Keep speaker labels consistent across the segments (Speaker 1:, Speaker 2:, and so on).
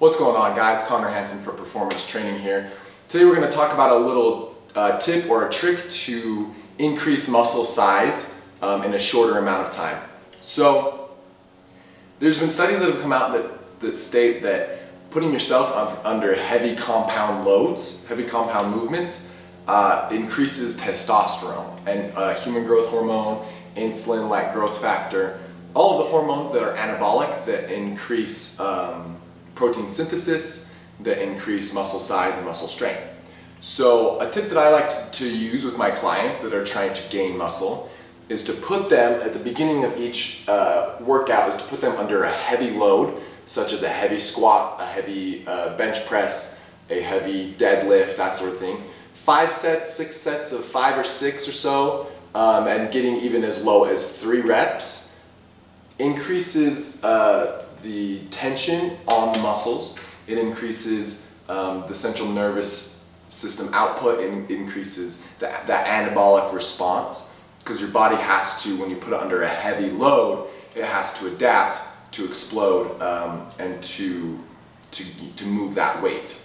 Speaker 1: What's going on guys? Connor Hanson for Performance Training here. Today we're going to talk about a little uh, tip or a trick to increase muscle size um, in a shorter amount of time. So there's been studies that have come out that, that state that putting yourself under heavy compound loads, heavy compound movements, uh, increases testosterone and uh, human growth hormone, insulin like growth factor, all of the hormones that are anabolic that increase um, protein synthesis that increase muscle size and muscle strength. So a tip that I like to, to use with my clients that are trying to gain muscle is to put them at the beginning of each uh, workout is to put them under a heavy load such as a heavy squat, a heavy uh, bench press, a heavy deadlift, that sort of thing. Five sets, six sets of five or six or so, um, and getting even as low as three reps increases uh, the tension on the muscles. It increases um, the central nervous system output and increases the, that anabolic response because your body has to, when you put it under a heavy load, it has to adapt to explode um, and to, to, to move that weight.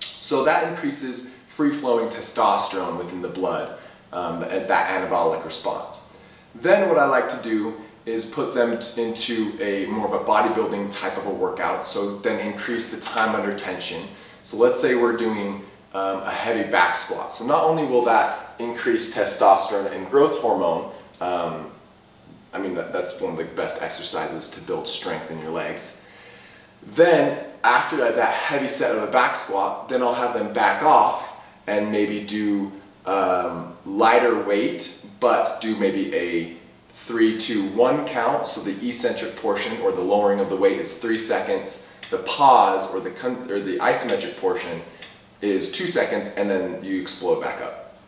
Speaker 1: So that increases free flowing testosterone within the blood, um, that anabolic response. Then what I like to do is put them into a more of a bodybuilding type of a workout. So then increase the time under tension. So let's say we're doing um, a heavy back squat. So not only will that increase testosterone and growth hormone, um, I mean that, that's one of the best exercises to build strength in your legs. Then after that, that heavy set of a back squat, then I'll have them back off and maybe do um, lighter weight, but do maybe a three, two, one count. So the eccentric portion or the lowering of the weight is three seconds. The pause or the or the isometric portion is two seconds, and then you explode back up.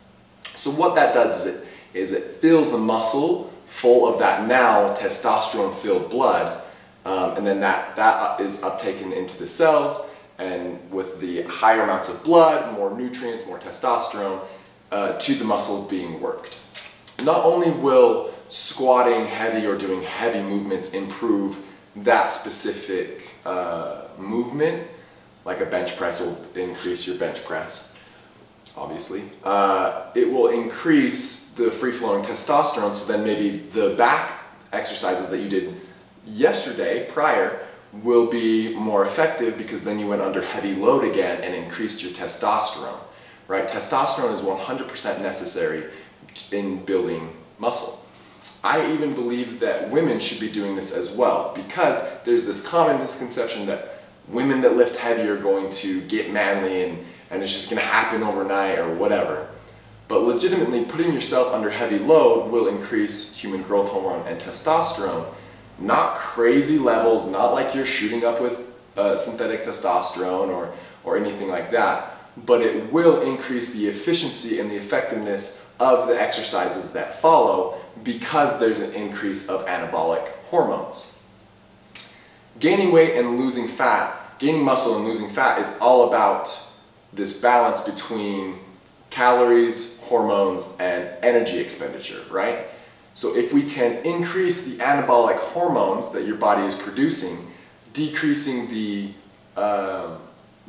Speaker 1: So what that does is it is it fills the muscle full of that now testosterone-filled blood, um, and then that that is uptaken into the cells, and with the higher amounts of blood, more nutrients, more testosterone uh, to the muscle being worked. Not only will squatting heavy or doing heavy movements improve that specific uh, movement, like a bench press will increase your bench press, obviously. Uh, it will increase the free flowing testosterone, so then maybe the back exercises that you did yesterday prior will be more effective because then you went under heavy load again and increased your testosterone, right? Testosterone is 100% necessary in building muscle. I even believe that women should be doing this as well because there's this common misconception that women that lift heavy are going to get manly and, and it's just going to happen overnight or whatever. But legitimately, putting yourself under heavy load will increase human growth hormone and testosterone. Not crazy levels, not like you're shooting up with uh, synthetic testosterone or, or anything like that, but it will increase the efficiency and the effectiveness of the exercises that follow because there's an increase of anabolic hormones. Gaining weight and losing fat, gaining muscle and losing fat is all about this balance between calories, hormones, and energy expenditure, right? So if we can increase the anabolic hormones that your body is producing, decreasing the, uh,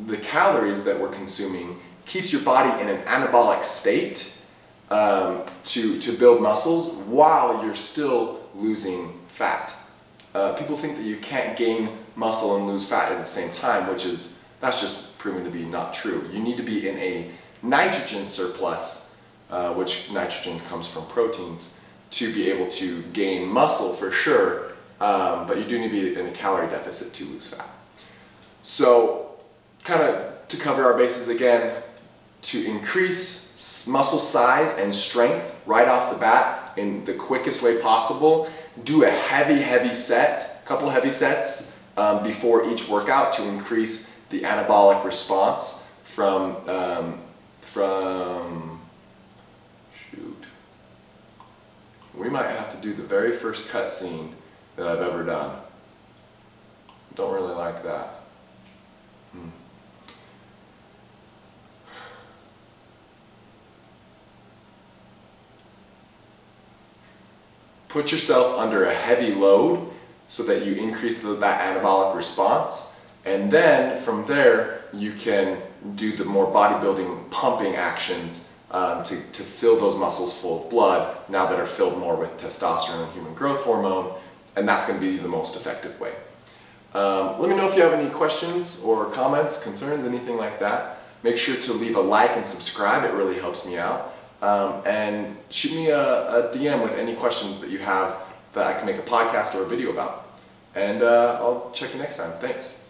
Speaker 1: the calories that we're consuming keeps your body in an anabolic state um, to, to build muscles while you're still losing fat. Uh, people think that you can't gain muscle and lose fat at the same time, which is, that's just proven to be not true. You need to be in a nitrogen surplus, uh, which nitrogen comes from proteins, to be able to gain muscle for sure, um, but you do need to be in a calorie deficit to lose fat. So, kind of to cover our bases again, to increase muscle size and strength right off the bat in the quickest way possible. Do a heavy, heavy set, a couple heavy sets um, before each workout to increase the anabolic response from um, from shoot. We might have to do the very first cut scene that I've ever done. Don't really like that. Hmm. Put yourself under a heavy load so that you increase the, that anabolic response And then from there, you can do the more bodybuilding pumping actions um, to, to fill those muscles full of blood now that are filled more with testosterone and human growth hormone. And that's going to be the most effective way. Um, let me know if you have any questions or comments, concerns, anything like that. Make sure to leave a like and subscribe, it really helps me out. Um, and shoot me a, a, DM with any questions that you have that I can make a podcast or a video about. And uh, I'll check you next time. Thanks.